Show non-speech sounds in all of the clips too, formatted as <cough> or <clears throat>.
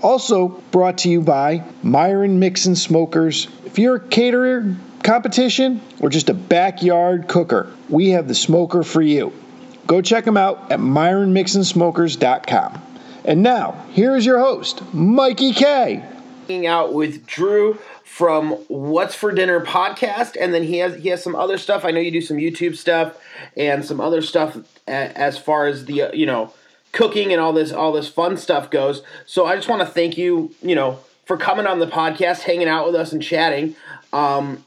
Also brought to you by Myron Mixon Smokers. If you're a caterer, competition, or just a backyard cooker, we have the smoker for you. Go check them out at myronmixonsmokers.com. And now, here is your host, Mikey K. Hanging out with Drew from What's for Dinner podcast, and then he has he has some other stuff. I know you do some YouTube stuff and some other stuff as far as the uh, you know cooking and all this all this fun stuff goes. So I just want to thank you, you know, for coming on the podcast, hanging out with us and chatting. Um,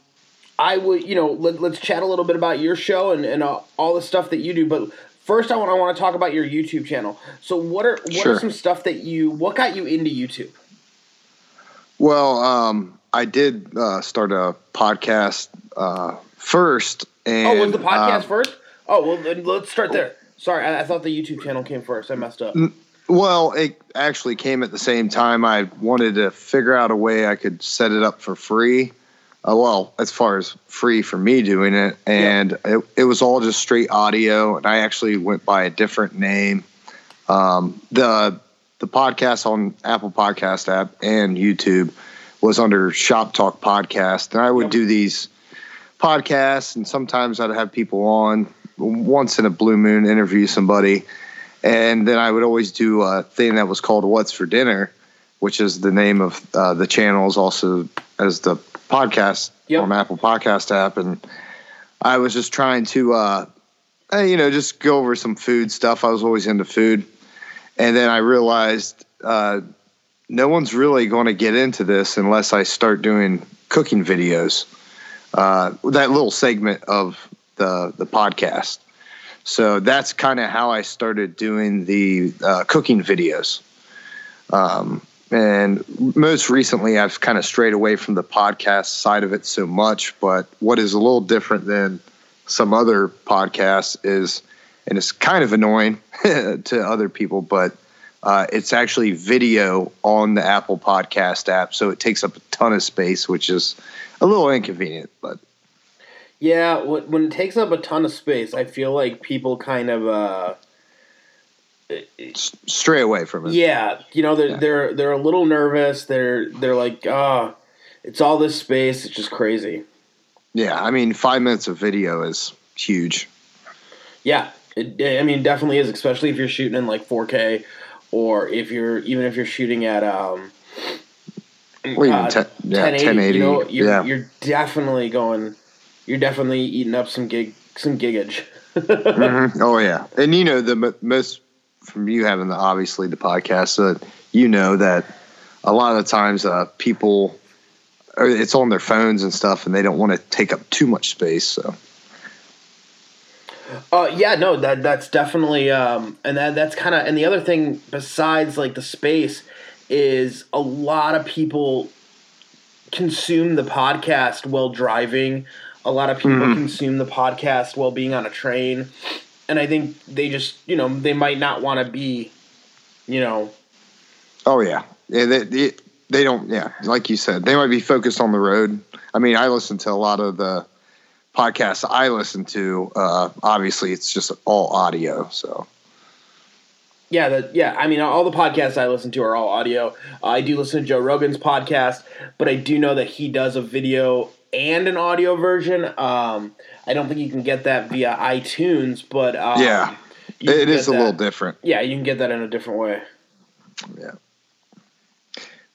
I would, you know, let, us chat a little bit about your show and, and uh, all the stuff that you do. But first, I want I want to talk about your YouTube channel. So what are what sure. are some stuff that you what got you into YouTube? Well, um, I did uh, start a podcast uh, first. And, oh, was the podcast uh, first? Oh, well, let's start there. Sorry, I, I, thought the YouTube channel came first. I messed up. Well, it actually came at the same time. I wanted to figure out a way I could set it up for free. Uh, well, as far as free for me doing it, and yeah. it, it was all just straight audio. And I actually went by a different name. Um, the the podcast on Apple Podcast app and YouTube was under Shop Talk Podcast, and I would yep. do these podcasts, and sometimes I'd have people on once in a blue moon interview somebody, and then I would always do a thing that was called "What's for Dinner," which is the name of uh, the channels, also as the podcast yep. from Apple Podcast app, and I was just trying to, uh, you know, just go over some food stuff. I was always into food, and then I realized. Uh, no one's really going to get into this unless I start doing cooking videos. Uh, that little segment of the the podcast. So that's kind of how I started doing the uh, cooking videos. Um, and most recently, I've kind of strayed away from the podcast side of it so much. But what is a little different than some other podcasts is, and it's kind of annoying <laughs> to other people, but uh, it's actually video on the Apple Podcast app, so it takes up a ton of space, which is a little inconvenient. But yeah, when it takes up a ton of space, I feel like people kind of uh, stray away from it. Yeah, you know they're yeah. they're they're a little nervous. They're they're like, ah, oh, it's all this space. It's just crazy. Yeah, I mean, five minutes of video is huge. Yeah, it, I mean, definitely is, especially if you're shooting in like 4K or if you're even if you're shooting at um or even uh, 10, yeah, 1080, 1080, you know, you're, yeah. you're definitely going you're definitely eating up some gig some gigage. mm-hmm. Oh yeah, and you know the most from you having the obviously the podcast, so you know that a lot of the times uh, people it's on their phones and stuff, and they don't want to take up too much space. So uh, yeah, no, that that's definitely, um, and that that's kind of, and the other thing besides like the space is a lot of people consume the podcast while driving. A lot of people mm-hmm. consume the podcast while being on a train, and I think they just, you know, they might not want to be, you know. Oh yeah, yeah. They, they they don't. Yeah, like you said, they might be focused on the road. I mean, I listen to a lot of the podcasts I listen to, uh, obviously it's just all audio. So. Yeah, that yeah. I mean, all the podcasts I listen to are all audio. Uh, I do listen to Joe Rogan's podcast, but I do know that he does a video and an audio version. Um, I don't think you can get that via iTunes, but um, yeah, it is a little different. Yeah, you can get that in a different way. Yeah,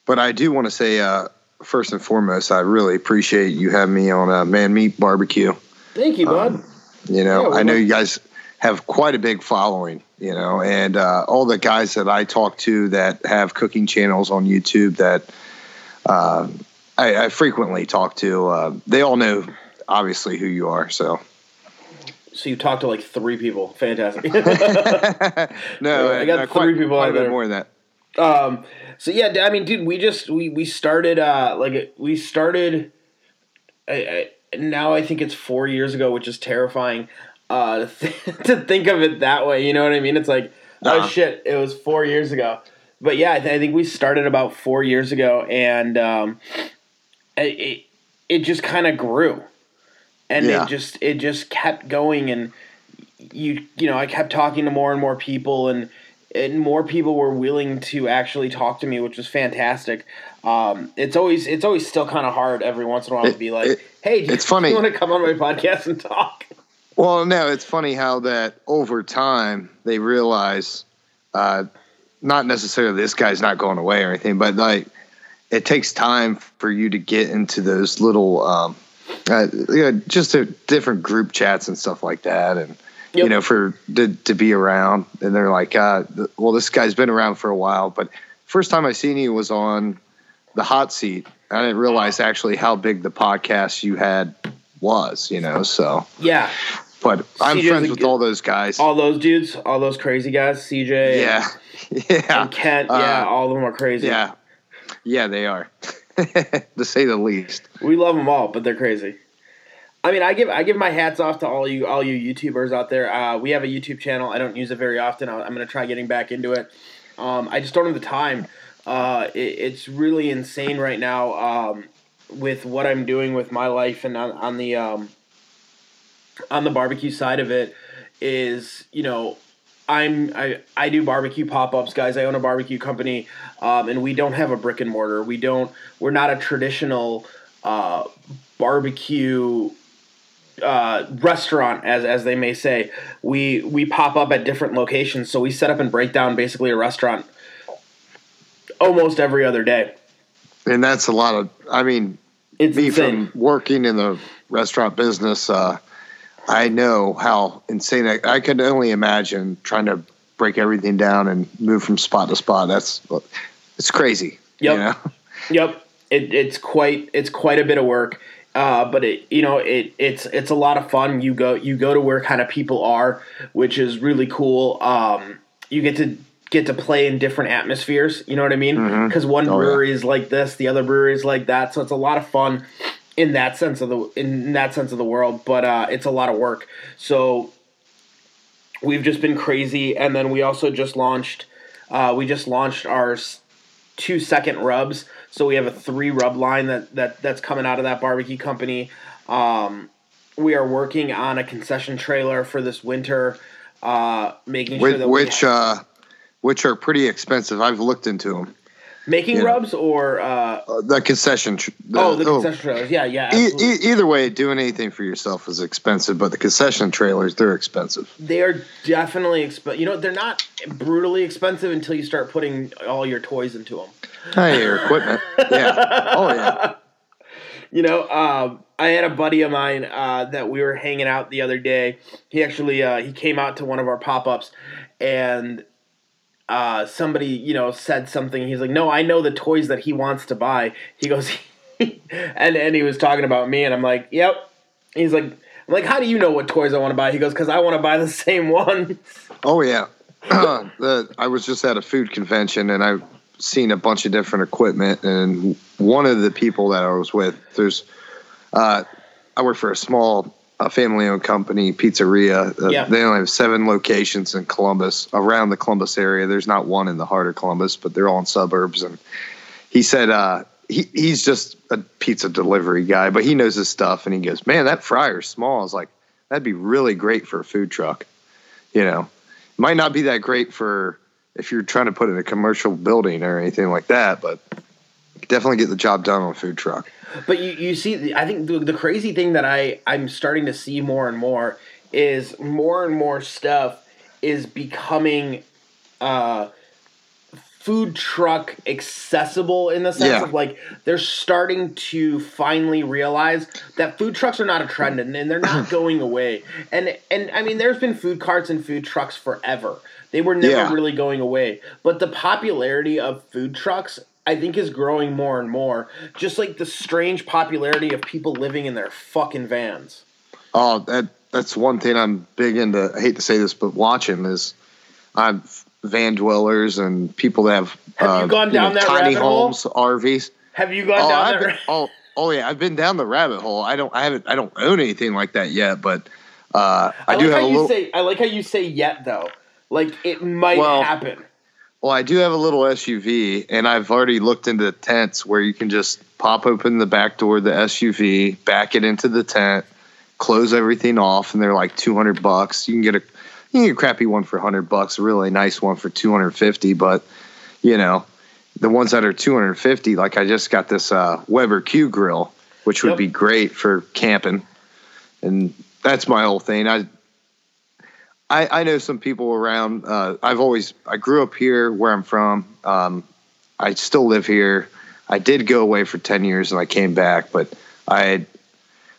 but I do want to say uh, first and foremost, I really appreciate you having me on a Man Meat Barbecue. Thank you, bud. Um, you know, yeah, I know you guys have quite a big following, you know, and uh, all the guys that I talk to that have cooking channels on YouTube that uh, I, I, frequently talk to, uh, they all know obviously who you are. So. So you talked to like three people. Fantastic. <laughs> <laughs> no, I got three quite, people quite out there. More than that. Um, so yeah, I mean, dude, we just we we started uh like we started I, I, now I think it's four years ago, which is terrifying uh, to, <laughs> th- to think of it that way. You know what I mean? It's like, oh Uh-huh. shit, it was four years ago. But yeah, I, th- I think we started about four years ago, and um, it it, it just kind of grew, and Yeah. it just it just kept going, and you you know I kept talking to more and more people, and and more people were willing to actually talk to me, which was fantastic. Um, it's always it's always still kind of hard every once in a while to be like, it- hey, do it's you, funny. you want to come on my podcast and talk? Well, no, it's funny how that over time they realize, uh, not necessarily this guy's not going away or anything, but like it takes time for you to get into those little, um, uh, you know, just a different group chats and stuff like that, and you know, for to, to be around. And they're like, uh, well, this guy's been around for a while, but first time I seen you was on the hot seat. I didn't realize actually how big the podcast you had was, you know, so. Yeah, But I'm CJ's friends with all those guys. all those dudes, all those crazy guys, CJ, yeah, <laughs> yeah, and Kent, Uh, yeah, all of them are crazy. yeah, yeah. They are, <laughs> to say the least. We love them all, but they're crazy. I mean, I give I give my hats off to all you all you YouTubers out there. Uh, we have a YouTube channel. I don't use it very often. I'm going to try getting back into it. Um, I just don't have the time. Uh, it, it's really insane right now um, with what I'm doing with my life and on, on the um, on the barbecue side of it. Is you know I'm I, I do barbecue pop ups, guys. I own a barbecue company, um, and we don't have a brick and mortar. We don't. We're not a traditional uh, barbecue uh, restaurant, as as they may say. We we pop up at different locations, so we set up and break down basically a restaurant almost every other day. And that's a lot of. I mean, It's me insane. from working in the restaurant business, uh, I know how insane. I, I could only imagine trying to break everything down and move from spot to spot. That's it's crazy. Yep. You know? Yep, it, it's quite it's quite a bit of work, uh, but it you know it it's it's a lot of fun. You go you go to where kind of people are, which is really cool. Um, you get to get to play in different atmospheres. You know what I mean? Mhm. Because one Oh, yeah. brewery is like this, the other brewery is like that. So it's a lot of fun in that sense of the in that sense of the world. But uh, it's a lot of work. So we've just been crazy, and then we also just launched. Uh, we just launched our two second rubs. So we have a three rub line that, that that's coming out of that barbecue company. Um, we are working on a concession trailer for this winter, uh, making sure Which, that which we uh, which are pretty expensive. I've looked into them. Making rubs or uh, Uh, the concession. Tr- the, oh the concession trailers. Yeah, yeah. E- e- either way, doing anything for yourself is expensive, but the concession trailers, they're expensive. They are definitely expensive. You know, they're not brutally expensive until you start putting all your toys into them. Hey, your equipment. Yeah. <laughs> Oh, yeah. You know, um, I had a buddy of mine uh, that we were hanging out the other day. He actually uh, he came out to one of our pop ups, and uh, somebody you know said something. He's like, "No, I know the toys that he wants to buy." He goes, <laughs> and and he was talking about me, and I'm like, "Yep." He's like, "I'm like, how do you know what toys I want to buy?" He goes, "Cause I want to buy the <laughs> same one." Oh, yeah. <clears throat> the, I was just at a food convention and I've seen a bunch of different equipment. And one of the people that I was with, there's, uh, I work for a small uh, family owned company, pizzeria. Uh, Yeah. They only have seven locations in Columbus, around the Columbus area. There's not one in the heart of Columbus, but they're all in suburbs. And he said, uh, he, he's just a pizza delivery guy, but he knows his stuff. And he goes, man, that fryer's small. I was like, that'd be really great for a food truck. You know, might not be that great for if you're trying to put in a commercial building or anything like that, but definitely get the job done on a food truck. But you, you see, I think the, the crazy thing that I, I'm starting to see more and more is more and more stuff is becoming uh, food truck accessible in the sense Yeah. of like they're starting to finally realize that food trucks are not a trend and, and they're not <laughs> going away. And and I mean, there's been food carts and food trucks forever. They were never Yeah. really going away. But the popularity of food trucks, I think, is growing more and more. Just like the strange popularity of people living in their fucking vans. Oh, that that's one thing I'm big into. I hate to say this, but watching is I'm van dwellers and people that have, Have you uh, gone down know, that tiny rabbit hole? homes, RVs. Have you gone Oh, down I've there? been, oh, oh yeah, I've been down the rabbit hole. I don't, I haven't, I don't own anything like that yet, but uh, I, I, do like have a you little. say. I like how you say yet though. Like it might Well, happen. Well, I do have a little SUV, and I've already looked into tents where you can just pop open the back door of the SUV, back it into the tent, close everything off, and they're like two hundred bucks. You can get a you can get a crappy one for hundred bucks, a really nice one for two hundred fifty. But you know, the ones that are two hundred fifty, like I just got this uh, Weber Q grill, which would Yep. be great for camping, and that's my whole thing. I I, I know some people around. Uh, I've always I grew up here where I'm from. Um, I still live here. I did go away for ten years and I came back, but I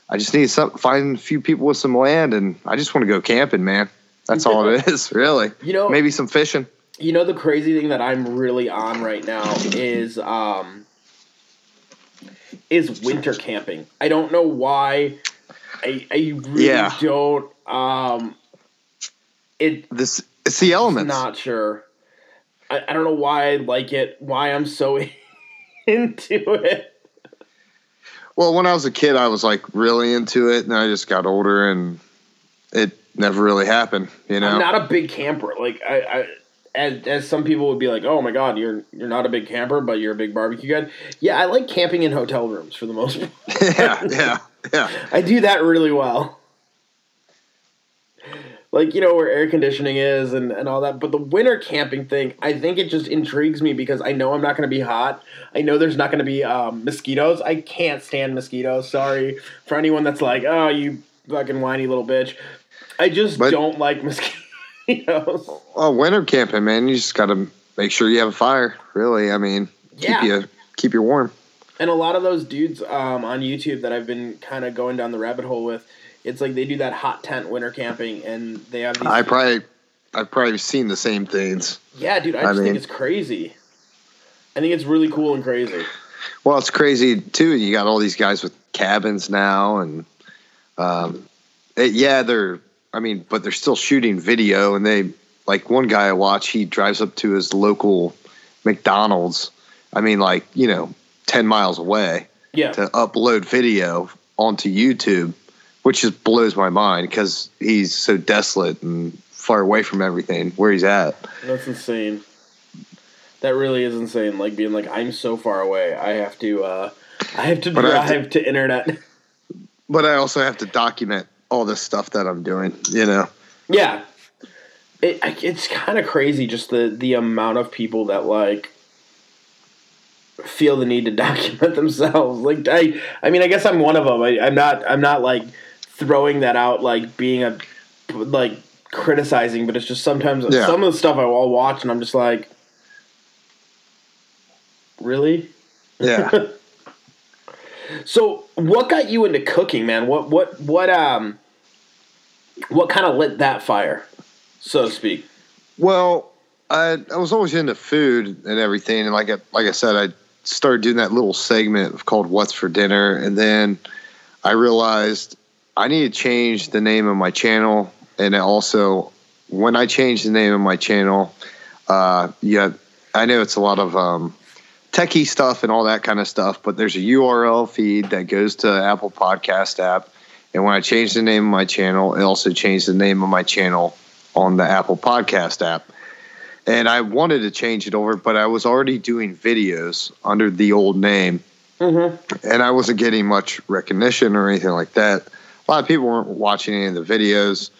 I just need some find a few people with some land and I just want to go camping, man. That's all it is, <laughs> really. You know, Maybe some fishing. You know the crazy thing that I'm really on right now is um is winter camping. I don't know why. I I really Yeah. don't um it This it's the elements. not sure. I, I don't know why I like it, why I'm so <laughs> into it. Well, when I was a kid, I was like really into it, and I just got older, and it never really happened. You know, I'm not a big camper. Like I, I as, as some people would be like, "Oh my god, you're you're not a big camper, but you're a big barbecue guy." Yeah, I like camping in hotel rooms for the most part. <laughs> yeah, yeah, yeah. I do that really well. Like, you know, where air conditioning is and, and all that. But the winter camping thing, I think it just intrigues me because I know I'm not going to be hot. I know there's not going to be um, mosquitoes. I can't stand mosquitoes. Sorry for anyone that's like, oh, you fucking whiny little bitch. I just But- don't like <laughs> mosquitoes. Well, winter camping, man, you just got to make sure you have a fire. Really, I mean, Yeah. keep you keep you warm. And a lot of those dudes um, on YouTube that I've been kind of going down the rabbit hole with, it's like they do that hot tent winter camping and they have these. I probably I've probably seen the same things. Yeah, dude, I I just think it's crazy. I think it's really cool and crazy. Well, it's crazy too. You got all these guys with cabins now, and um, it- yeah, they're. I mean, but they're still shooting video, and they like one guy I watch. He drives up to his local McDonald's. I mean, like you know, ten miles away Yeah, to upload video onto YouTube, which just blows my mind because he's so desolate and far away from everything where he's at. that's insane. That really is insane. Like being like, I'm so far away. I have to. uh I have to But drive have to, internet. <laughs> But I also have to document all this stuff that I'm doing. You know. yeah, it, it's kind of crazy just the the amount of people that like feel the need to <laughs> document themselves. Like I, I mean, I guess I'm one of them. I, I'm not. I'm not like throwing that out like being a like criticizing, but it's just sometimes Yeah. some of the stuff I will watch and I'm just like, really. Yeah. <laughs> So, what got you into cooking, man? What what what um what kind of lit that fire, so to speak? Well, I I was always into food and everything, and like I, like I said, I started doing that little segment called "What's for Dinner," and then I realized I need to change the name of my channel, and also when I change the name of my channel, uh, yeah, I know it's a lot of um, techie stuff and all that kind of stuff, but there's a URL feed that goes to Apple Podcast app. And when I changed the name of my channel, it also changed the name of my channel on the Apple Podcast app. And I wanted to change it over, but I was already doing videos under the old name, Mm-hmm. and I wasn't getting much recognition or anything like that. A lot of people weren't watching any of the videos.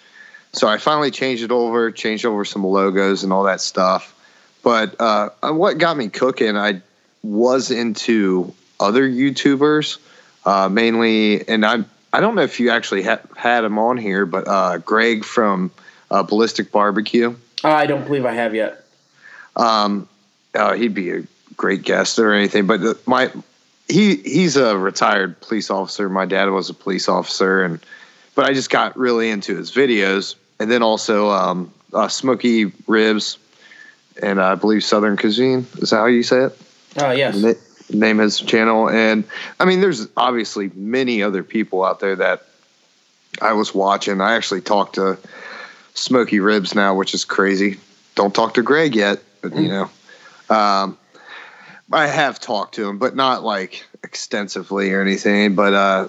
So I finally changed it over, changed over some logos and all that stuff. But uh, what got me cooking, I was into other YouTubers, uh, mainly, and I I don't know if you actually ha- had him on here, but uh, Greg from uh, Ballistic Barbecue. I don't believe I have yet. Um, uh, he'd be a great guest or anything. But the, my he he's a retired police officer. My dad was a police officer, and but I just got really into his videos, and then also um, uh, Smoky Ribs, and I believe Southern Cuisine. Is that how you say it? Oh yes. Na- name his channel and i mean there's obviously many other people out there that i was watching i actually talked to smoky ribs now which is crazy don't talk to greg yet but you know um, I have talked to him, but not like extensively or anything. But uh,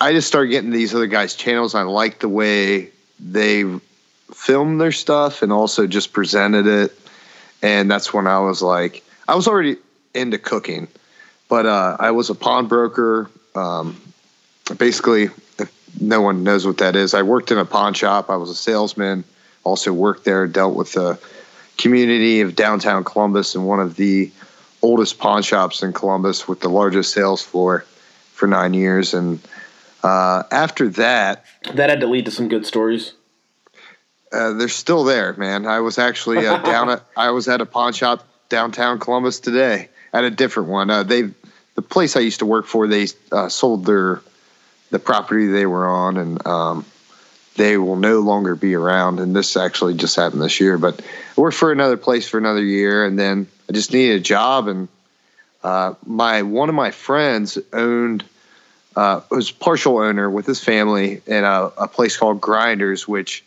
I, just started getting these other guys' channels. I like the way they filmed their stuff and also just presented it. And that's when I was like, I was already into cooking, but uh, I was a pawnbroker. Um, basically, if no one knows what that is, I worked in a pawn shop. I was a salesman. Also worked there, dealt with the community of downtown Columbus and one of the oldest pawn shops in Columbus with the largest sales floor for nine years. And uh, after that, that had to lead to some good stories. Uh, they're still there, man. I was actually uh, <laughs> down at I was at a pawn shop downtown Columbus today at a different one. Uh, they the place I used to work for they uh, sold their the property they were on and um, they will no longer be around. And this actually just happened this year. But I worked for another place for another year, and then I just needed a job. And uh, my one of my friends owned uh, was partial owner with his family in a, a place called Grinders, which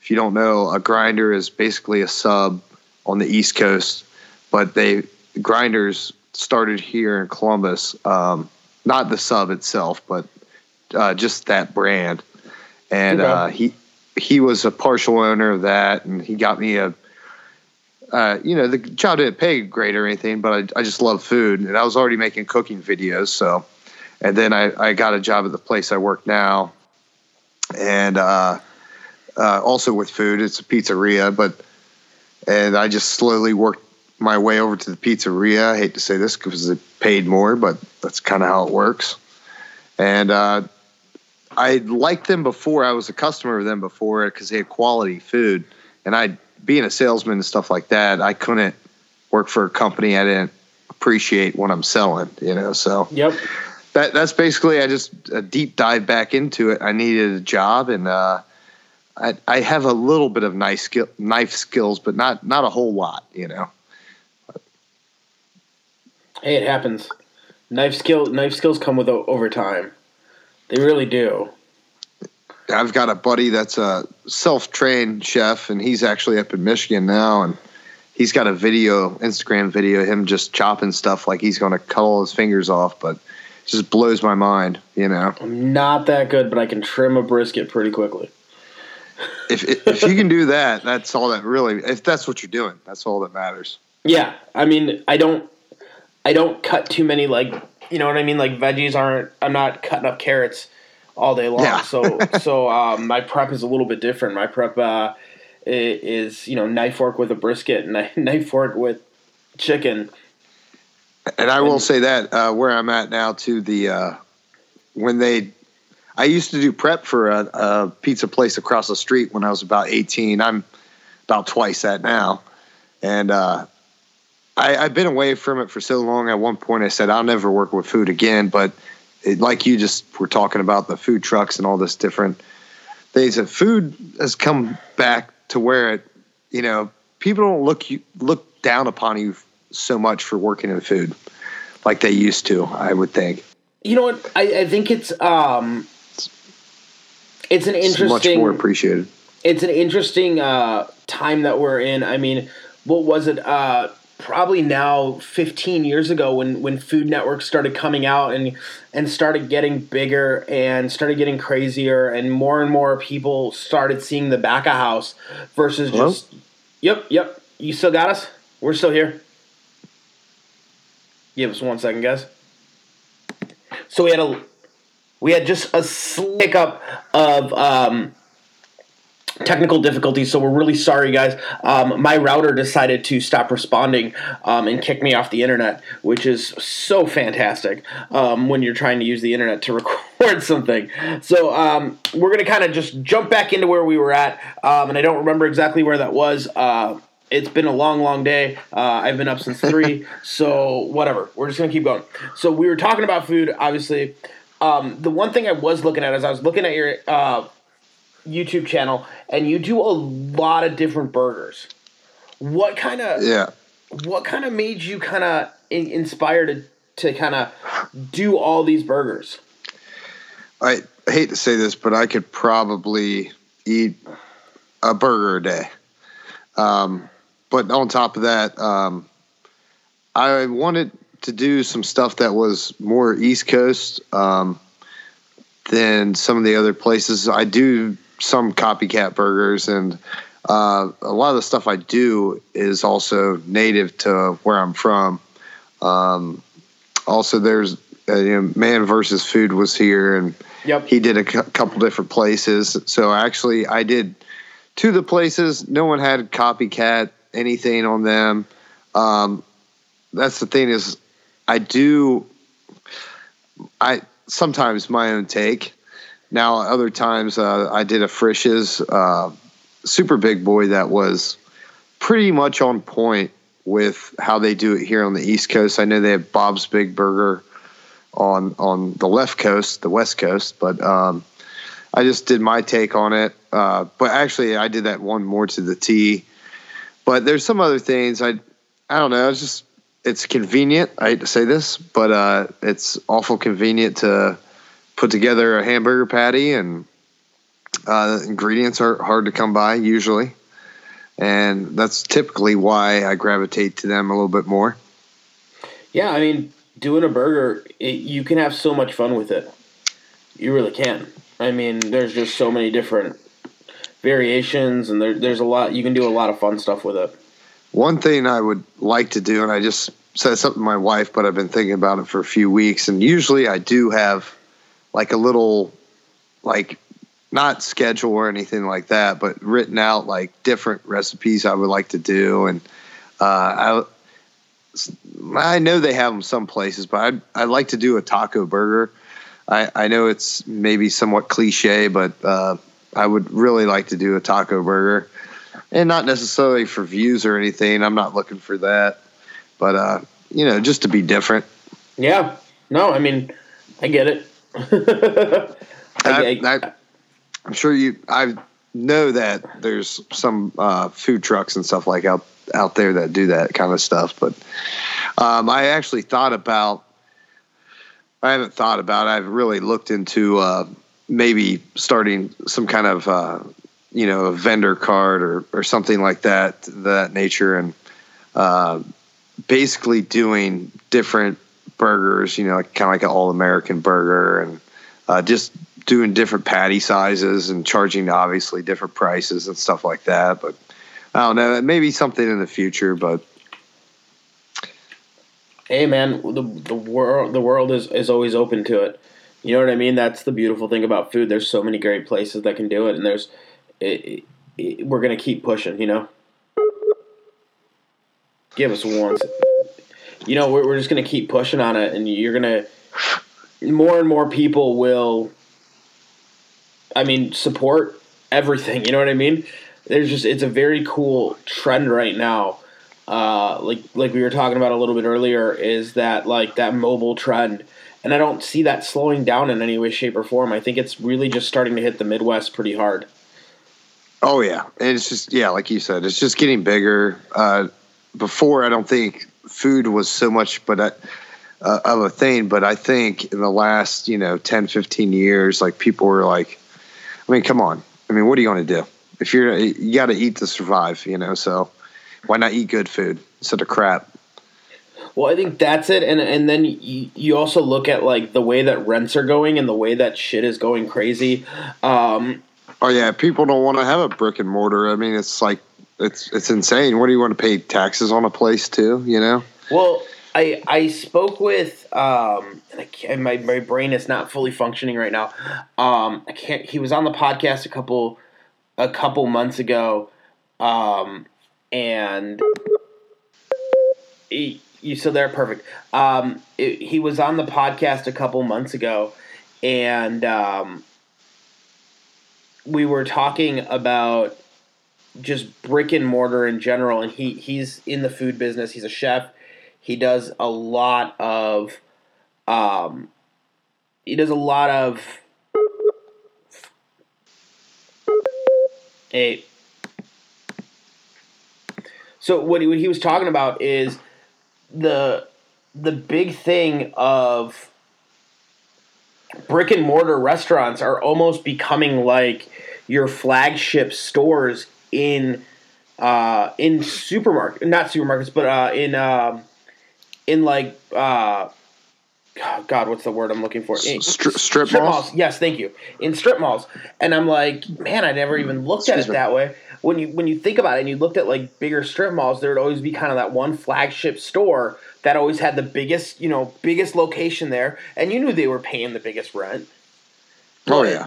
if you don't know, a grinder is basically a sub on the East Coast, but they grinders started here in Columbus. Um, not the sub itself, but uh, just that brand and okay. uh, he he was a partial owner of that, and he got me a. Uh, you know, the job didn't pay great or anything, but I, I just love food, and I was already making cooking videos. So, and then I, I got a job at the place I work now, and uh, uh, also with food. It's a pizzeria, but and I just slowly worked my way over to the pizzeria. I hate to say this because it paid more, but that's kind of how it works. And uh, I liked them before. I was a customer of them before because they had quality food, and I, being a salesman and stuff like that, I couldn't work for a company I didn't appreciate what I'm selling. You know, so yep. That that's basically I just a deep dive back into it. I needed a job, and uh, I I have a little bit of knife skill knife skills, but not not a whole lot. You know. Hey, it happens. Knife skill knife skills come with over time. They really do. I've got a buddy that's a self-trained chef, and he's actually up in Michigan now, and he's got a video, Instagram video, him just chopping stuff like he's going to cut all his fingers off, but just blows my mind, you know. I'm not that good, but I can trim a brisket pretty quickly. if if you can do that, that's all that really. If that's what you're doing, that's all that matters. Yeah, I mean, I don't, I don't cut too many like you know what I mean? Like veggies aren't. I'm not cutting up carrots all day long. Yeah. so <laughs> so um, my prep is a little bit different. My prep uh, is you know knife fork with a brisket, <laughs> and knife fork with chicken. And I will and, say that uh, where I'm at now, to the uh, when they, I used to do prep for a, a, pizza place across the street when I was about 18. I'm about twice that now, and uh, I, have been away from it for so long. At one point, I said I'll never work with food again. But it, like you just were talking about the food trucks and all this different things, that food has come back to where it, you know, people don't look you look down upon you so much for working in food like they used to. I would think. You know what? I, I think it's um, it's an interesting, it's much more appreciated. It's an interesting uh, time that we're in. I mean, what was it? Uh, probably now 15 years ago when when Food Network started coming out and and started getting bigger and started getting crazier and more and more people started seeing the back of house versus Hello? just Yep, yep. You still got us? We're still here. Give us one second, guys. So we had a we had just a slick up of um technical difficulties, so we're really sorry, guys. Um, my router decided to stop responding um, and kick me off the internet, which is so fantastic um, when you're trying to use the internet to <laughs> record something. So um, we're going to kind of just jump back into where we were at, um, and I don't remember exactly where that was. Uh, it's been a long, long day. Uh, I've been up since <laughs> three, so whatever. We're just gonna keep going. So we were talking about food, obviously. Um, the one thing I was looking at is I was looking at your uh, YouTube channel, and you do a lot of different burgers. What kind of yeah? What kind of made you kind of in- inspired to to kind of do all these burgers? I hate to say this, but I could probably eat a burger a day. Um, but on top of that, um, I wanted to do some stuff that was more East Coast um, than some of the other places. I do some copycat burgers, and uh, a lot of the stuff I do is also native to where I'm from. Um, also, there's uh, you know, Man versus Food was here, and Yep. he did a cou- couple different places. So actually, I did two of the places. No one had copycat anything on them. Um, that's the thing is, I do. I sometimes my own take. Now other times uh, I did a Frisch's uh, super big boy that was pretty much on point with how they do it here on the East Coast. I know they have Bob's Big Burger on on the left coast, the West Coast, but um, I just did my take on it. Uh, but actually, I did that one more to the T. But there's some other things I I don't know. It's just it's convenient. I hate to say this, but uh, it's awful convenient to put together a hamburger patty, and uh, ingredients are hard to come by usually, and that's typically why I gravitate to them a little bit more. Yeah, I mean, doing a burger, it, you can have so much fun with it. You really can. I mean, there's just so many different variations, and there, there's a lot. You can do a lot of fun stuff with it. One thing I would like to do, and I just said something to my wife, but I've been thinking about it for a few weeks, and usually I do have like a little, like, not schedule or anything like that, but written out like different recipes I would like to do, and uh, I I know they have them some places, but I'd I'd like to do a taco burger. I I know it's maybe somewhat cliche, but uh, I would really like to do a taco burger and not necessarily for views or anything. I'm not looking for that, but uh, you know, just to be different. Yeah. No, I mean, I get it. <laughs> I, I, I'm sure you. I know that there's some uh, food trucks and stuff like out out there that do that kind of stuff, but um, I actually thought about. I haven't thought about. It. I've really looked into uh, maybe starting some kind of uh, you know a vendor card or or something like that that nature and uh, basically doing different burgers. You know, kind of like an all American burger and uh, just doing different patty sizes and charging obviously different prices and stuff like that. But I don't know, maybe something in the future. But hey, man, the the world the world is is always open to it. You know what I mean? That's the beautiful thing about food. There's so many great places that can do it, and there's it, it, we're gonna keep pushing. You know, give us one. You know, we're we're just gonna keep pushing on it, and you're gonna more and more people will. I mean, support everything. You know what I mean? There's just it's a very cool trend right now. Uh, like like we were talking about a little bit earlier, is that like that mobile trend, and I don't see that slowing down in any way, shape, or form. I think it's really just starting to hit the Midwest pretty hard. oh yeah, and it's just yeah, like you said, it's just getting bigger. Uh, before, I don't think food was so much, but I, uh, of a thing. But I think in the last you know 10, 15 years, like people were like, I mean, come on. I mean, what are you going to do if you're you got to eat to survive? You know, so why not eat good food instead of crap? Well, I think that's it, and and then you, you also look at like the way that rents are going and the way that shit is going crazy. Um, Oh yeah, people don't want to have a brick and mortar. I mean, it's like it's it's insane. What do you want to pay taxes on a place too? You know? Well, I I spoke with um and my my brain is not fully functioning right now. Um, I can't. He was on the podcast a couple a couple months ago, um, and he, you they're Perfect. Um, it, he was on the podcast a couple months ago, and um, we were talking about just brick and mortar in general and he he's in the food business. He's a chef. He does a lot of um he does a lot of a so what he, what he was talking about is the the big thing of brick and mortar restaurants are almost becoming like your flagship stores in uh, in supermarket, not supermarkets, but uh, in um, in like uh, God, what's the word I'm looking for? In, Stri- strip malls? Yes, thank you. In strip malls, and I'm like, man, I never even looked at it me. that way. When you when you think about it, and you looked at like bigger strip malls, there would always be kind of that one flagship store that always had the biggest, you know, biggest location there, and you knew they were paying the biggest rent. Oh yeah.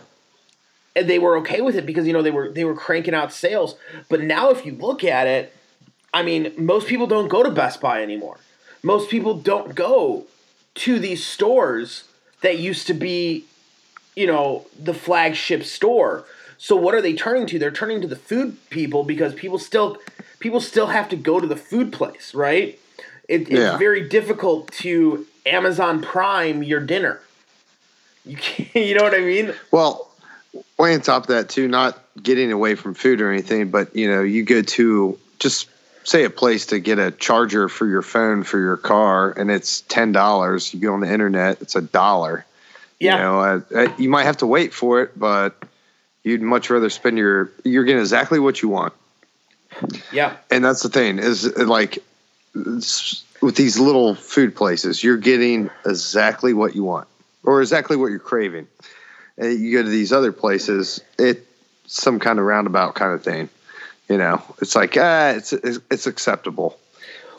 And they were okay with it because you know they were they were cranking out sales. But now, if you look at it, I mean, most people don't go to Best Buy anymore. Most people don't go to these stores that used to be, you know, the flagship store. So what are they turning to? They're turning to the food people because people still people still have to go to the food place, right? It, it's Yeah. very difficult to Amazon Prime your dinner. You <laughs> can't, you know what I mean? Well, way on top of that too, not getting away from food or anything, but you know, you go to just say a place to get a charger for your phone for your car, and it's ten dollars. You go on the internet, it's a dollar. Yeah. You know, uh, uh, you might have to wait for it, but you'd much rather spend your. You're getting exactly what you want, Yeah. and that's the thing is uh, like with these little food places, you're getting exactly what you want or exactly what you're craving. Uh, you go to these other places, it's some kind of roundabout kind of thing. You know, it's like ah, it's it's, it's acceptable.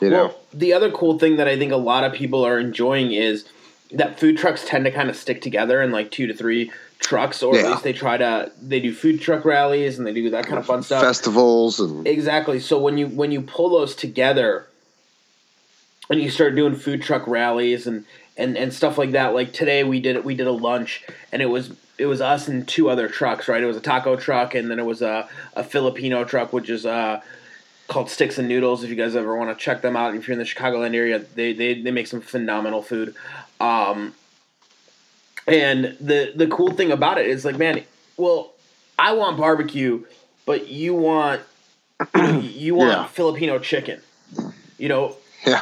You know, the other cool thing that I think a lot of people are enjoying is that food trucks tend to kind of stick together in like two to three trucks, or at least they try to. They do food truck rallies and they do that kind of fun stuff. festivals and Exactly. So when you when you pull those together, and you start doing food truck rallies and and and stuff like that. Like today we did we did a lunch and it was it was us and two other trucks. Right. It was a taco truck and then it was a a Filipino truck, which is uh called Sticks and Noodles. If you guys ever want to check them out, if you're in the Chicagoland area, they they they make some phenomenal food. Um, and the the cool thing about it is like, man, well, I want barbecue, but you want <clears throat> you, want Yeah. Filipino chicken. You know, yeah.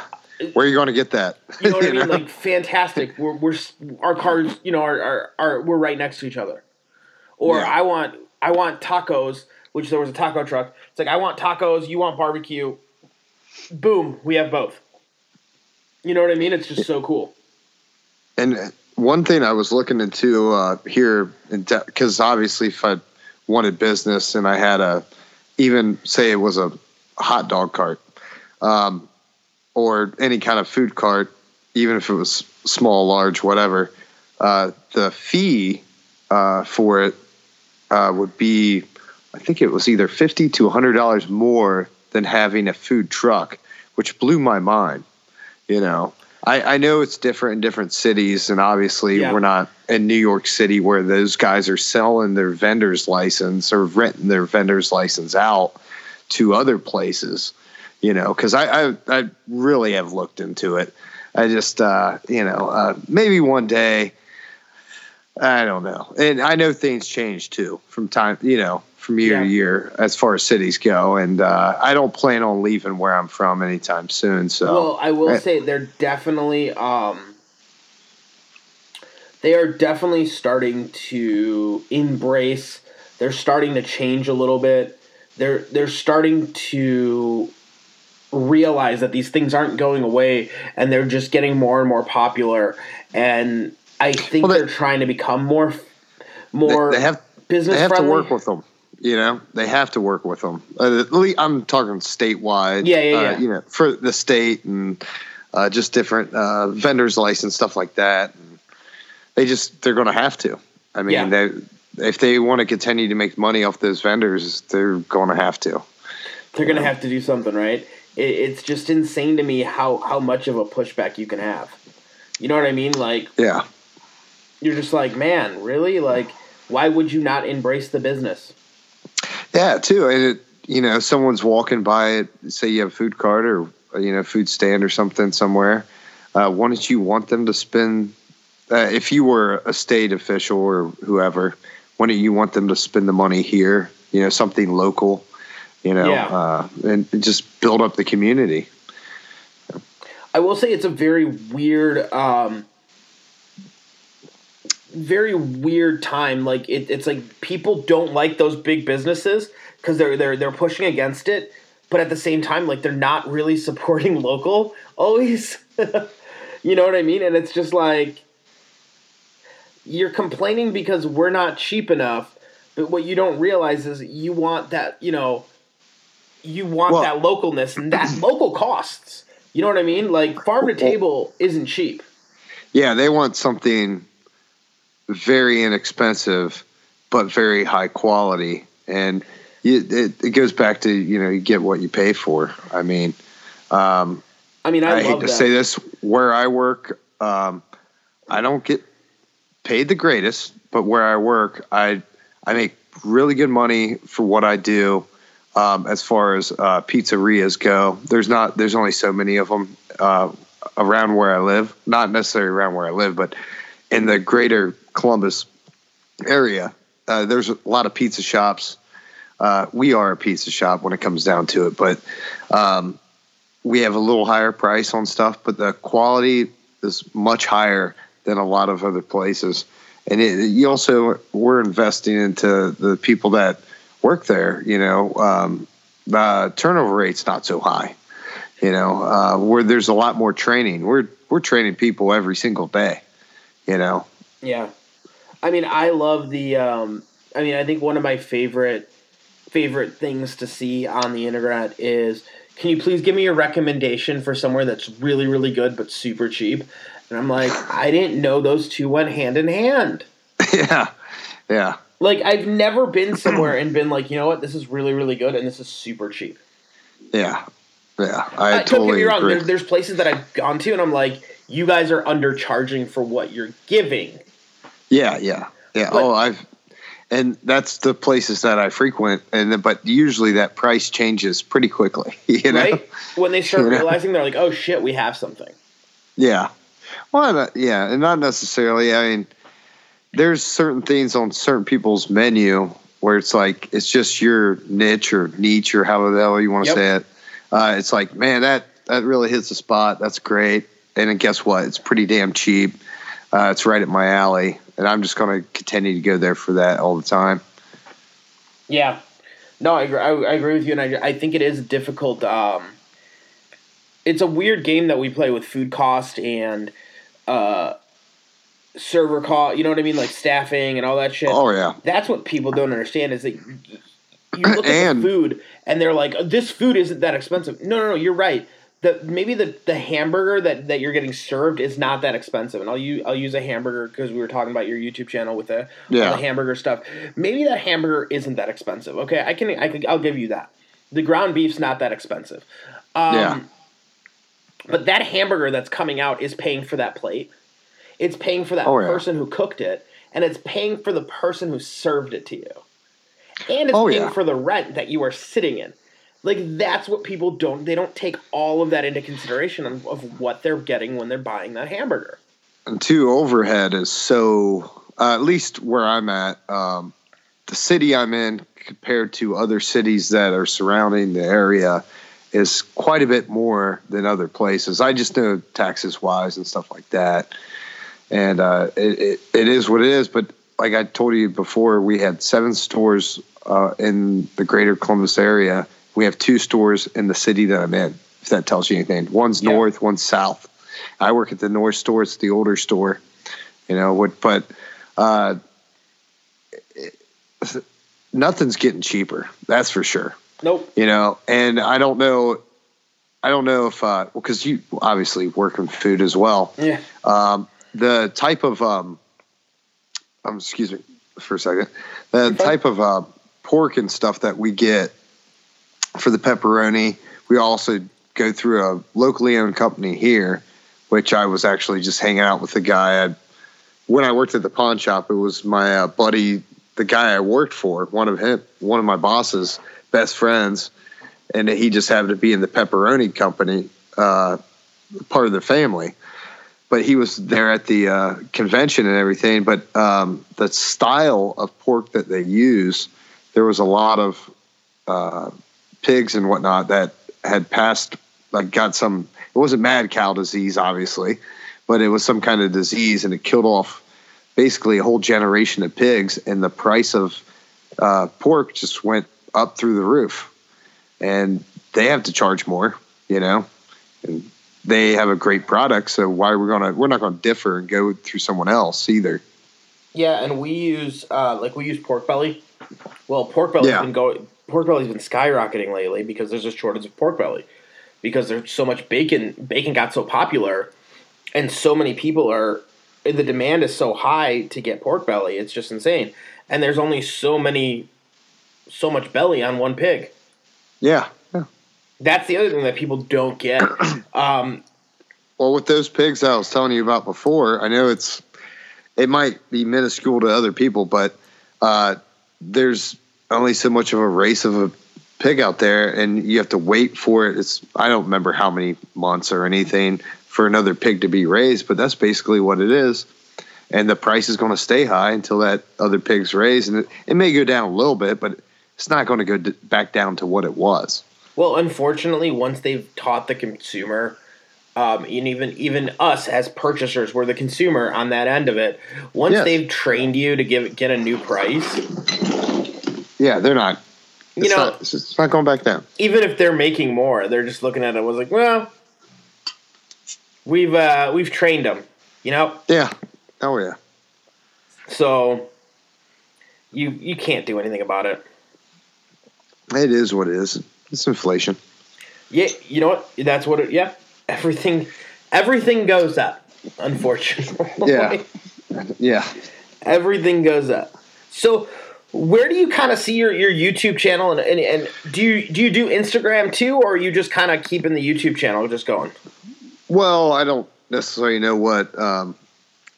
Where are you going to get that? you know what I <laughs> mean? Like fantastic. We're we're our cars, you know, are are, are we're right next to each other. Or Yeah. I want I want tacos, which there was a taco truck. It's like I want tacos, you want barbecue. Boom, we have both. You know what I mean? It's just so cool. And one thing I was looking into uh, here, because obviously, if I wanted business and I had a, even say it was a hot dog cart, um, or any kind of food cart, even if it was small, large, whatever, uh, the fee uh, for it uh, would be, I think it was either fifty to hundred dollars more than having a food truck, which blew my mind. You know, I, I know it's different in different cities, and obviously Yeah. we're not in New York City where those guys are selling their vendor's license or renting their vendor's license out to other places. You know, because I, I I really have looked into it. I just uh, you know uh, maybe one day. I don't know, and I know things change too from time. You know, from year Yeah. to year as far as cities go, and uh, I don't plan on leaving where I'm from anytime soon. So Well, I will Eh. say they're definitely um they are definitely starting to embrace they're starting to change a little bit. They're they're starting to realize that these things aren't going away and they're just getting more and more popular and I think Well, they- they're trying to become more more they have business they have friendly. to work with them. You know, they have to work with them. Uh, at least I'm talking statewide. Yeah, yeah, uh, yeah. You know, for the state and uh, just different uh, vendors license stuff like that. And they just they're going to have to. I mean, Yeah. they if they want to continue to make money off those vendors, they're going to have to. they're gonna have to do something, right? It, it's just insane to me how how much of a pushback you can have. You know what I mean? Like Yeah. you're just like, man, really? Like, why would you not embrace the business? Yeah, too. And it, you know, someone's walking by it. Say you have a food cart or you know, food stand or something somewhere. Uh, don't you want them to spend? Uh, if you were a state official or whoever, why don't you want them to spend the money here? You know, something local. You know, Yeah. uh, and just build up the community. I will say it's a very weird, um, very weird time. Like it, it's like people don't like those big businesses because they're they're they're pushing against it, but at the same time, like they're not really <laughs> supporting local always. <laughs> you know what I mean? And it's just like you're complaining because we're not cheap enough, but what you don't realize is you want that, you know, you want Well- that localness and that <clears throat> local costs. You know what I mean? Like farm to table isn't cheap. Yeah, they want something very inexpensive, but very high quality, and you, it, it goes back to you know you get what you pay for. I mean, um, I mean, I, I, hate to that. say this, where I work, um, I don't get paid the greatest, but where I work, I I make really good money for what I do. Um, as far as uh, pizzerias go, there's not there's only so many of them uh, around where I live. Not necessarily around where I live, but in the greater Columbus area, uh, there's a lot of pizza shops. Uh, we are a pizza shop when it comes down to it, but um, we have a little higher price on stuff, but the quality is much higher than a lot of other places. And it, you also we're investing into the people that work there. You know, um, the turnover rate's not so high. You know, uh, where there's a lot more training. We're we're training people every single day. You know, Yeah. I mean, I love the um I mean, I think one of my favorite favorite things to see on the internet is can you please give me a recommendation for somewhere that's really really good but super cheap? And I'm like, I didn't know those two went hand in hand. <laughs> yeah, yeah. Like I've never been <clears throat> somewhere and been like, you know what, this is really really good and this is super cheap. Yeah, yeah, I Uh, don't totally get me wrong. agree. There, there's places that I've gone to, and I'm like, you guys are undercharging for what you're giving. Yeah, yeah, yeah. But- oh, I've and that's the places that I frequent, and but usually that price changes pretty quickly. <laughs> You know, right? When they start <laughs> You know? realizing they're like, oh shit, we have something. yeah. Well, not, yeah, and not necessarily. I mean, there's certain things on certain people's menu where it's like it's just your niche or niche or however the hell you want to Yep. say it. Uh, it's like, man, that that really hits the spot. That's great. And then guess what? It's pretty damn cheap. Uh, it's right at my alley, and I'm just going to continue to go there for that all the time. Yeah. No, I agree, I, I agree with you, and I, I think it is difficult. Um, it's a weird game that we play with food cost and uh, server call, You know what I mean, like staffing and all that shit. Oh yeah, That's what people don't understand is that you look at the food and they're like, this food isn't that expensive. No, no, no, you're right. The, maybe the, the hamburger that, that you're getting served is not that expensive, and I'll use I'll use a hamburger because we were talking about your YouTube channel with the, Yeah. the hamburger stuff. Maybe that hamburger isn't that expensive. Okay, I can I can I'll give you that. The ground beef's not that expensive. Um, Yeah. But that hamburger that's coming out is paying for that plate. It's paying for that Oh, yeah. person who cooked it, and it's paying for the person who served it to you. And it's Oh, paying yeah. for the rent that you are sitting in. Like that's what people don't they don't take all of that into consideration of, of what they're getting when they're buying that hamburger. and two overhead is so. Uh, at least where I'm at, um, the city I'm in compared to other cities that are surrounding the area is quite a bit more than other places. I just know taxes wise and stuff like that, and uh, it, it it is what it is. But like I told you before, we had seven stores uh, in the greater Columbus area. We have two stores in the city that I'm in. If that tells you anything, one's Yeah. north, one's south. I work at the north store. It's the older store, you know. What, but uh, it- nothing's getting cheaper. That's for sure Nope. you know and i don't know i don't know if uh because you obviously work in food as well Yeah. um the type of um um excuse me for a second the Okay. type of uh pork and stuff that we get for the pepperoni we also go through a locally owned company here which i was actually just hanging out with the guy I, when i worked at the pawn shop it was my uh, buddy the guy i worked for one of him one of my bosses best friends and he just happened to be in the pepperoni company uh, part of the family but he was there at the uh, convention and everything. But um, the style of pork that they use, there was a lot of uh, pigs and whatnot that had passed, like got some. It wasn't mad cow disease, obviously, but it was some kind of disease, and it killed off basically a whole generation of pigs, and the price of uh, pork just went up through the roof, and they have to charge more, you know. And they have a great product. So why are we gonna we're not gonna differ and go through someone else either. Yeah, and we use uh, like we use pork belly. Well, pork belly's Yeah. been going. Pork belly's been skyrocketing lately because there's a shortage of pork belly because there's so much bacon. Bacon got so popular, and so many people are. The demand is so high to get pork belly. It's just insane, and there's only so many, so much belly on one pig. Yeah. That's the other thing that people don't get. <clears throat> Um, Well, with those pigs I was telling you about before, I know it's it might be minuscule to other people, but uh, there's only so much of a race of a pig out there, and you have to wait for it. It's I don't remember how many months or anything for another pig to be raised, but that's basically what it is. And the price is going to stay high until that other pig's raised, and it, it may go down a little bit, but it's not going to go d- back down to what it was. Well, unfortunately, once they've taught the consumer, um, and even even us as purchasers, we're the consumer on that end of it. Once Yes. they've trained you to give get a new price, Yeah, they're not. you It's know, not, it's, it's not going back down. even if they're making more, they're just looking at it was like, well, we've uh, we've trained them, you know. Yeah. Oh yeah. So you you can't do anything about it. It is what it is. It's inflation. Yeah, you know what? That's what it. Yeah, everything everything goes up. Unfortunately. Yeah. Yeah. everything goes up. So, where do you kind of see your, your YouTube channel, and, and and do you do you do Instagram too, or are you just kind of keeping the YouTube channel just going? Well, I don't necessarily know what. Um,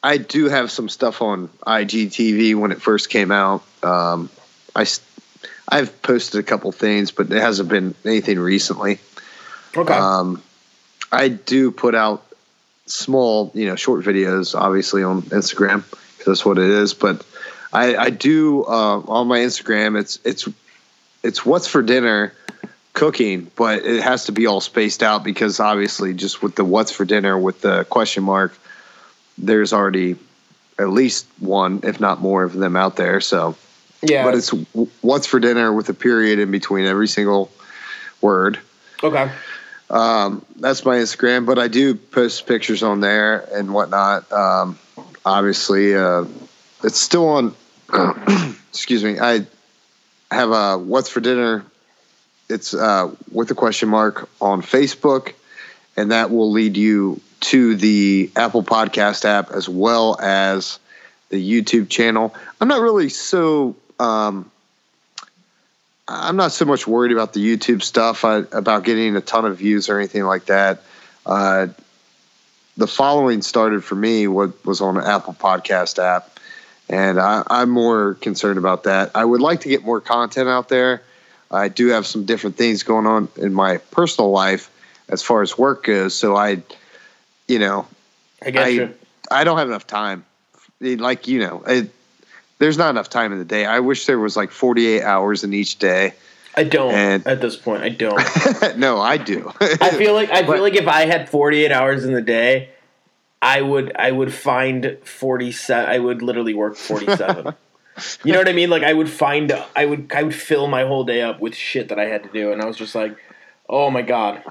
I do have some stuff on IGTV when it first came out. Um, I I've posted a couple things, but it hasn't been anything recently. Okay. Um, I do put out small, you know, short videos, obviously on Instagram because that's what it is. But I, I do uh, on my Instagram. It's it's it's what's for dinner cooking, but it has to be all spaced out because obviously, just with the what's for dinner with the question mark, there's already at least one, if not more, of them out there. So yeah. but it's w- what's for dinner with a period in between every single word. okay. Um, that's my Instagram, but I do post pictures on there and whatnot. Um, obviously, uh, it's still on. <clears throat> excuse me. I have a what's for dinner. It's uh, with a question mark on Facebook, and that will lead you to the Apple Podcast app as well as the YouTube channel. I'm not really so. Um, I'm not so much worried about the YouTube stuff, I, about getting a ton of views or anything like that. Uh, the following started for me what was on the Apple Podcast app, and I, I'm more concerned about that. I would like to get more content out there. I do have some different things going on in my personal life as far as work goes, so I, you know, I I- you. I don't have enough time. Like you know, it, there's not enough time in the day. I wish there was like 48 hours in each day. I don't and- at this point. I don't. <laughs> no, I do. I feel like I feel But- like if I had 48 hours in the day, I would I would find 47. I would literally work 47. <laughs> you know what I mean? Like I would find I would I would fill my whole day up with shit that I had to do, and I was just like, oh my god.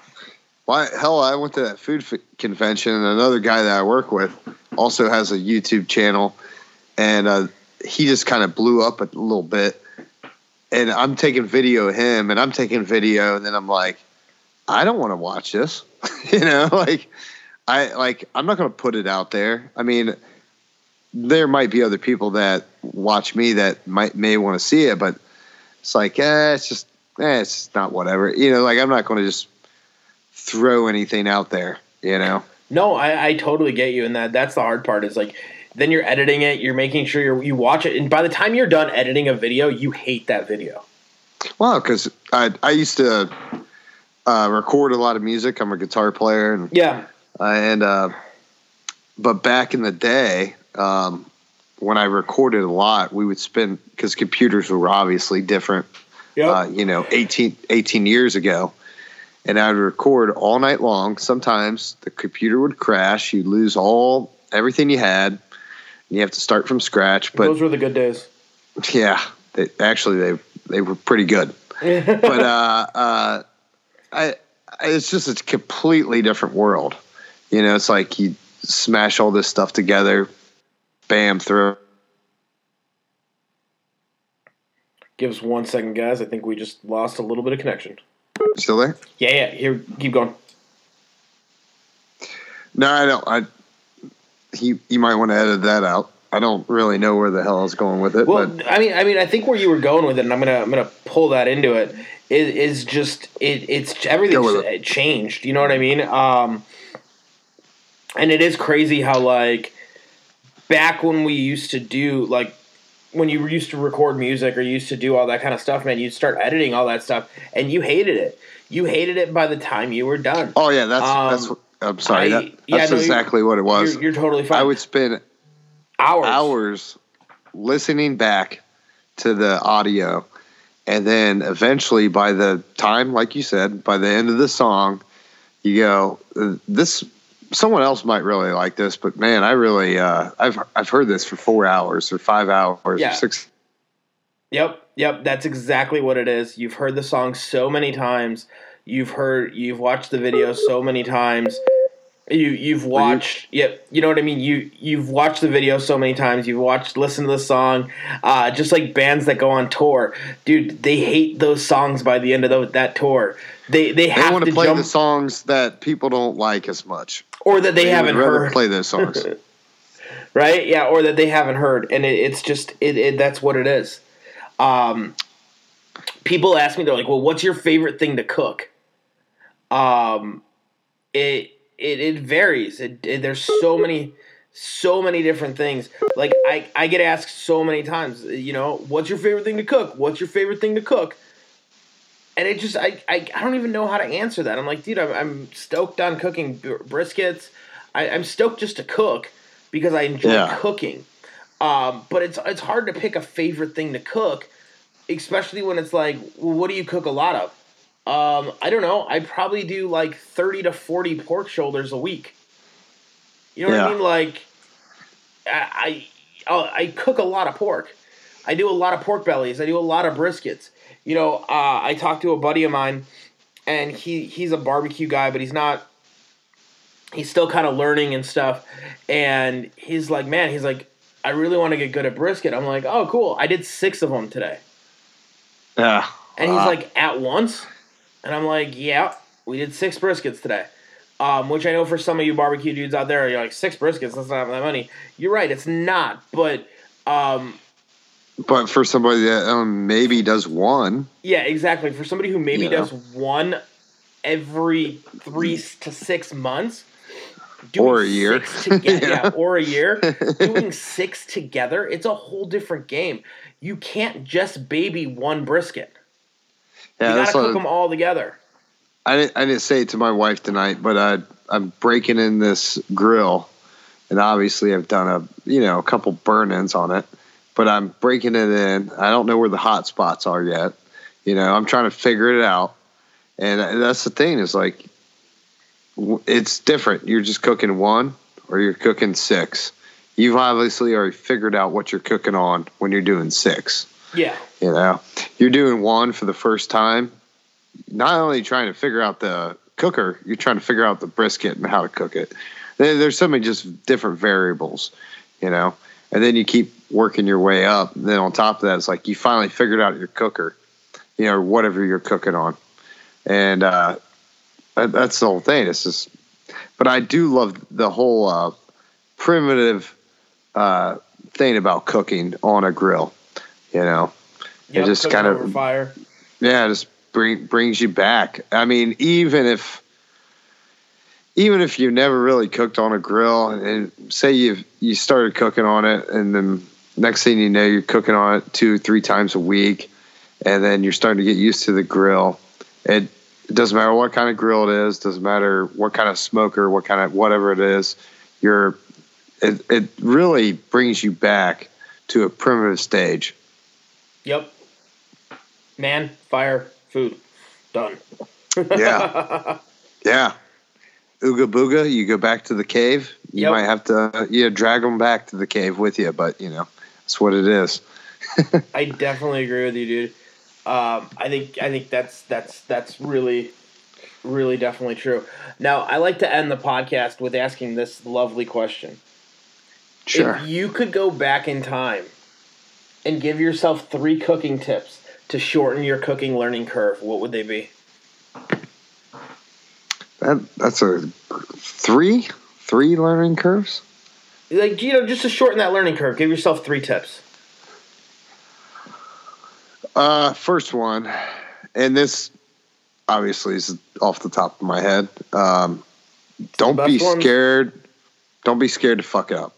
Why hell, I went to that food f- convention, and another guy that I work with also has a YouTube channel, and uh, he just kind of blew up a little bit. And I'm taking video of him, and I'm taking video, and then I'm like, I don't want to watch this, <laughs> you know, like I like I'm not going to put it out there. I mean, there might be other people that watch me that might may want to see it, but it's like, eh, it's just, eh, it's just not whatever, you know. Like I'm not going to just throw anything out there, you know. No, I, I totally get you, and that that's the hard part. Is like then you're editing it, you're making sure you you watch it, and by the time you're done editing a video, you hate that video. Well, because I I used to uh, record a lot of music. I'm a guitar player, and Yeah, uh, and uh, but back in the day, um, when I recorded a lot, we would spend because computers were obviously different. Yep. Uh, you know, 18, 18 years ago, and I would record all night long. Sometimes the computer would crash. You'd lose all everything you had. You have to start from scratch. But those were the good days. yeah, they, actually they they were pretty good. <laughs> but uh, uh, I, I- it's just a completely different world. You know, it's like you smash all this stuff together, bam, throw. Give us one second, guys. I think we just lost a little bit of connection. Still there? Yeah, yeah. Here, keep going. No, I don't. I he you might want to edit that out. I don't really know where the hell I was going with it. Well, but I mean, I mean, I think where you were going with it, and I'm gonna, I'm gonna pull that into it. Is, is just it, it's with it. changed. You know what I mean? Um, and it is crazy how like back when we used to do like when you used to record music or used to do all that kind of stuff, man, you'd start editing all that stuff, and you hated it. You hated it by the time you were done. oh yeah, that's Um, that's. I'm sorry. I- that, yeah, that's no, exactly what it was. You're, you're totally fine. I would spend hours. hours listening back to the audio and then eventually by the time like you said by the end of the song you go "Uh, this someone else might really like this but man i really uh, i've i've heard this for four hours or five hours Yeah. or six Yep, yep, that's exactly what it is. You've heard the song so many times. You've heard you've watched the video so many times. You you've watched yep, you know what I mean? You you've watched the video so many times. You've watched listened to the song. Uh, just like bands that go on tour. Dude, they hate those songs by the end of the, that tour. They they they have want to to play jump the songs that people don't like as much or that they, would haven't heard. play those songs <laughs> right? Yeah, or that they haven't heard, and it, it's just it, it. That's what it is. Um, people ask me, they're like, "Well, what's your favorite thing to cook?" Um, it it it varies. It, it there's so many so many different things. Like I I get asked so many times, you know, what's your favorite thing to cook? What's your favorite thing to cook? And it just I, I, I don't even know how to answer that. I'm like, dude, I'm, I'm stoked on cooking briskets. I, I'm stoked just to cook because I enjoy Yeah. cooking. Um, but it's it's hard to pick a favorite thing to cook, especially when it's like, well, what do you cook a lot of? Um, I don't know. I probably do like thirty to forty pork shoulders a week. You know what I mean? Like, I I, I'll- cook a lot of pork. I do a lot of pork bellies. I do a lot of briskets. You know, uh, I talked to a buddy of mine, and he he's a barbecue guy, but he's not. He's still kind of learning and stuff, and he's like, man, he's like, I really want to get good at brisket. I'm like, oh, cool. I did six of them today, yeah and he's Wow. like, at once, and I'm like, yeah, we did six briskets today. Um, which I know for some of you barbecue dudes out there, you're like six briskets. That's not that money. You're right, it's not. But um, but for somebody that um, maybe does one Yeah, exactly. For somebody who maybe Yeah. does one every three to six months, doing Or a year. <laughs> yeah. Yeah. or a year, <laughs> doing six together, it's a whole different game. You can't just baby one brisket. Yeah you gotta cook them all together. I didn't, I didn't say it to my wife tonight, but I, I'm breaking in this grill, and obviously I've done a you know a couple burn-ins on it, but I'm breaking it in. I don't know where the hot spots are yet. You know, I'm trying to figure it out, and that's the thing is like, it's different. You're just cooking one, or you're cooking six. You've obviously already figured out what you're cooking on when you're doing six. Yeah, You know, you're doing one for the first time. Not only trying to figure out the cooker, you're trying to figure out the brisket and how to cook it. There's so many just different variables, you know. And then you keep working your way up. And then on top of that, it's like you finally figured out your cooker, you know, whatever you're cooking on. And uh, that's the whole thing. It's just, but I do love the whole uh, primitive uh, thing about cooking on a grill. You know, Yep, it just kind of fire. yeah, it just bring brings you back. I mean, even if even if you never really cooked on a grill, and, and say you you started cooking on it, and then next thing you know, you're cooking on it two three times a week, and then you're starting to get used to the grill. It, it doesn't matter what kind of grill it is, doesn't matter what kind of smoker, what kind of whatever it is. You're it, it really brings you back to a primitive stage. Yep. Man, fire, food, done. Yeah. <laughs> Yeah. Ooga booga, you go back to the cave. You Yep. might have to, uh, yeah, drag them back to the cave with you, but you know, that's what it is. <laughs> I definitely agree with you, dude. Um, I think I think that's that's that's really Really, definitely true. Now, I like to end the podcast with asking this lovely question. Sure. If you could go back in time and give yourself three cooking tips to shorten your cooking learning curve, what would they be? That that's a three three learning curves. Like, you know, just to shorten that learning curve, give yourself three tips. Uh, first one, and this obviously is off the top of my head. Um, don't be scared. Don't be scared to fuck up.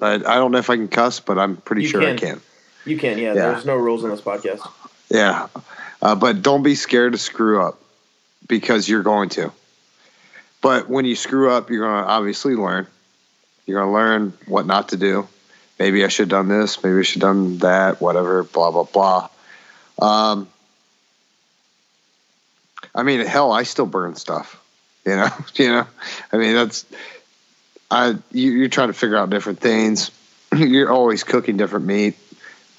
I, I don't know if I can cuss, but I'm pretty You sure I can. can. You can, yeah, Yeah. There's no rules in this podcast. Yeah, uh, but don't be scared to screw up because you're going to. But when you screw up, you're going to obviously learn. You're going to learn what not to do. Maybe I should have done this. Maybe I should have done that. Whatever. Blah blah blah. Um, I mean, hell, I still burn stuff. You know, <laughs> you know. I mean, that's. I you, you're trying to figure out different things. <clears throat> You're always cooking different meat.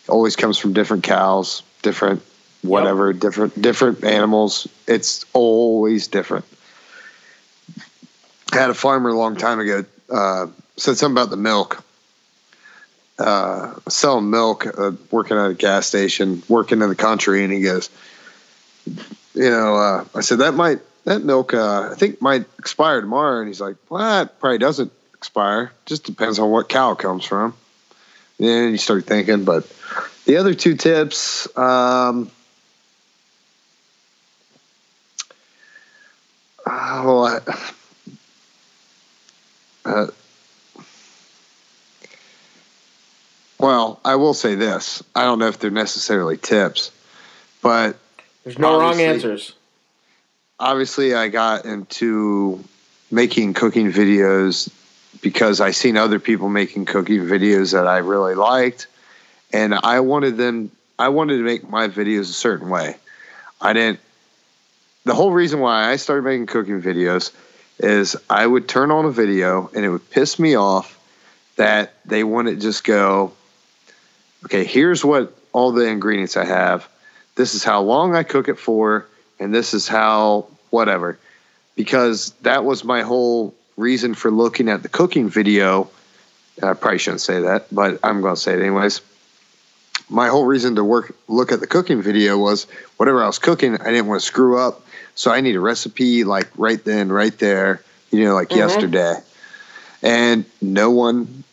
Always comes from different cows, different whatever, different different animals. It's always different. I had a farmer a long time ago uh, said something about the milk. Uh, selling milk, uh, working at a gas station, working in the country, and he goes, you know, uh, I said that might that milk, uh, I think might expire tomorrow, and he's like, well, it probably doesn't expire. Just depends on what cow comes from. Then you start thinking, but the other two tips. Um, oh, I, uh, well, I will say this. I don't know if they're necessarily tips, but There's no wrong answers. obviously I got into making cooking videos because I seen other people making cooking videos that I really liked and I wanted them I wanted to make my videos a certain way. I didn't the whole reason why I started making cooking videos is I would turn on a video and it would piss me off that they wouldn't just go okay, here's what all the ingredients I have. This is how long I cook it for and this is how whatever because that was my whole reason for looking at the cooking video i probably shouldn't say that but i'm going to say it anyways. My whole reason to work look at the cooking video was whatever i was cooking i didn't want to screw up. So i need a recipe like right then right there you know like Mhm. yesterday. And no one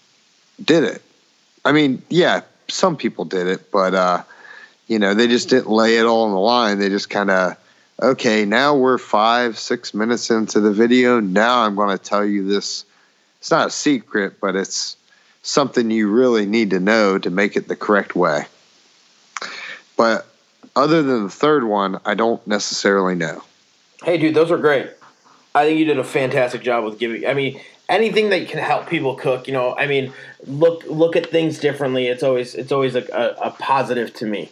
did it. I mean yeah some people did it but uh you know they just didn't lay it all on the line. They just kind of okay, now we're five, six minutes into the video. Now I'm going to tell you this. It's not a secret, but it's something you really need to know to make it the correct way. But other than the third one, I don't necessarily know. Hey, dude, those are great. I think you did a fantastic job with giving. I mean, anything that can help people cook. You know, I mean, look look at things differently. It's always it's always a, a, a positive to me.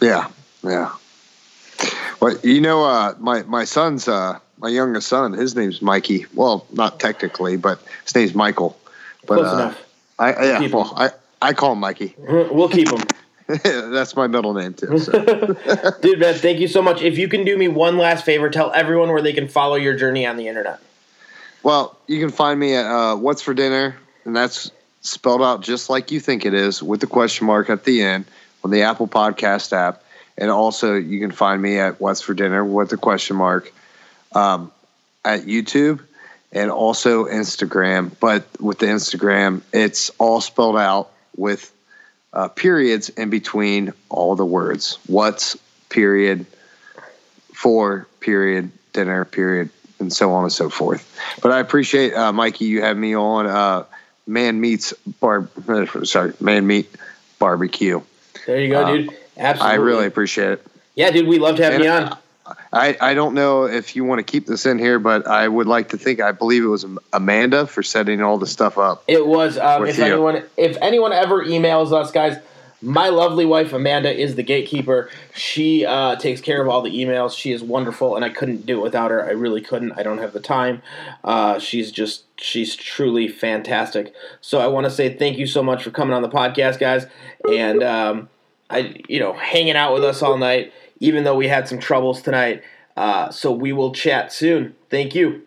Yeah, yeah. Well, you know, uh, my my son's uh, my youngest son. His name's Mikey. Well, not technically, but his name's Michael. But Close uh, enough. I yeah, well, I I call him Mikey. <laughs> We'll keep him. <laughs> <laughs> That's my middle name too. So. Dude, man, thank you so much. If you can do me one last favor, tell everyone where they can follow your journey on the internet. Well, you can find me at uh, What's for Dinner, and that's spelled out just like you think it is, with the question mark at the end on the Apple Podcast app. And also, you can find me at What's for Dinner with the question mark um, at YouTube and also Instagram. But with the Instagram, it's all spelled out with uh, periods in between all the words. What's period for period dinner period and so on and so forth. But I appreciate uh, Mikey you had me on uh, Man Meats Bar <laughs> sorry Man Meat Barbecue. There you go, Uh, dude. Absolutely. I really appreciate it. Yeah, dude, we loved having And, you on. I, I don't know if you want to keep this in here, but I would like to think I believe it was Amanda for setting all the stuff up. It was. Um, if you. anyone, if anyone ever emails us, guys, my lovely wife Amanda is the gatekeeper. She uh, takes care of all the emails. She is wonderful, and I couldn't do it without her. I really couldn't. I don't have the time. Uh, she's just she's truly fantastic. So I want to say thank you so much for coming on the podcast, guys, and um, I you know hanging out with us all night. Even though we had some troubles tonight, Uh, so we will chat soon. Thank you.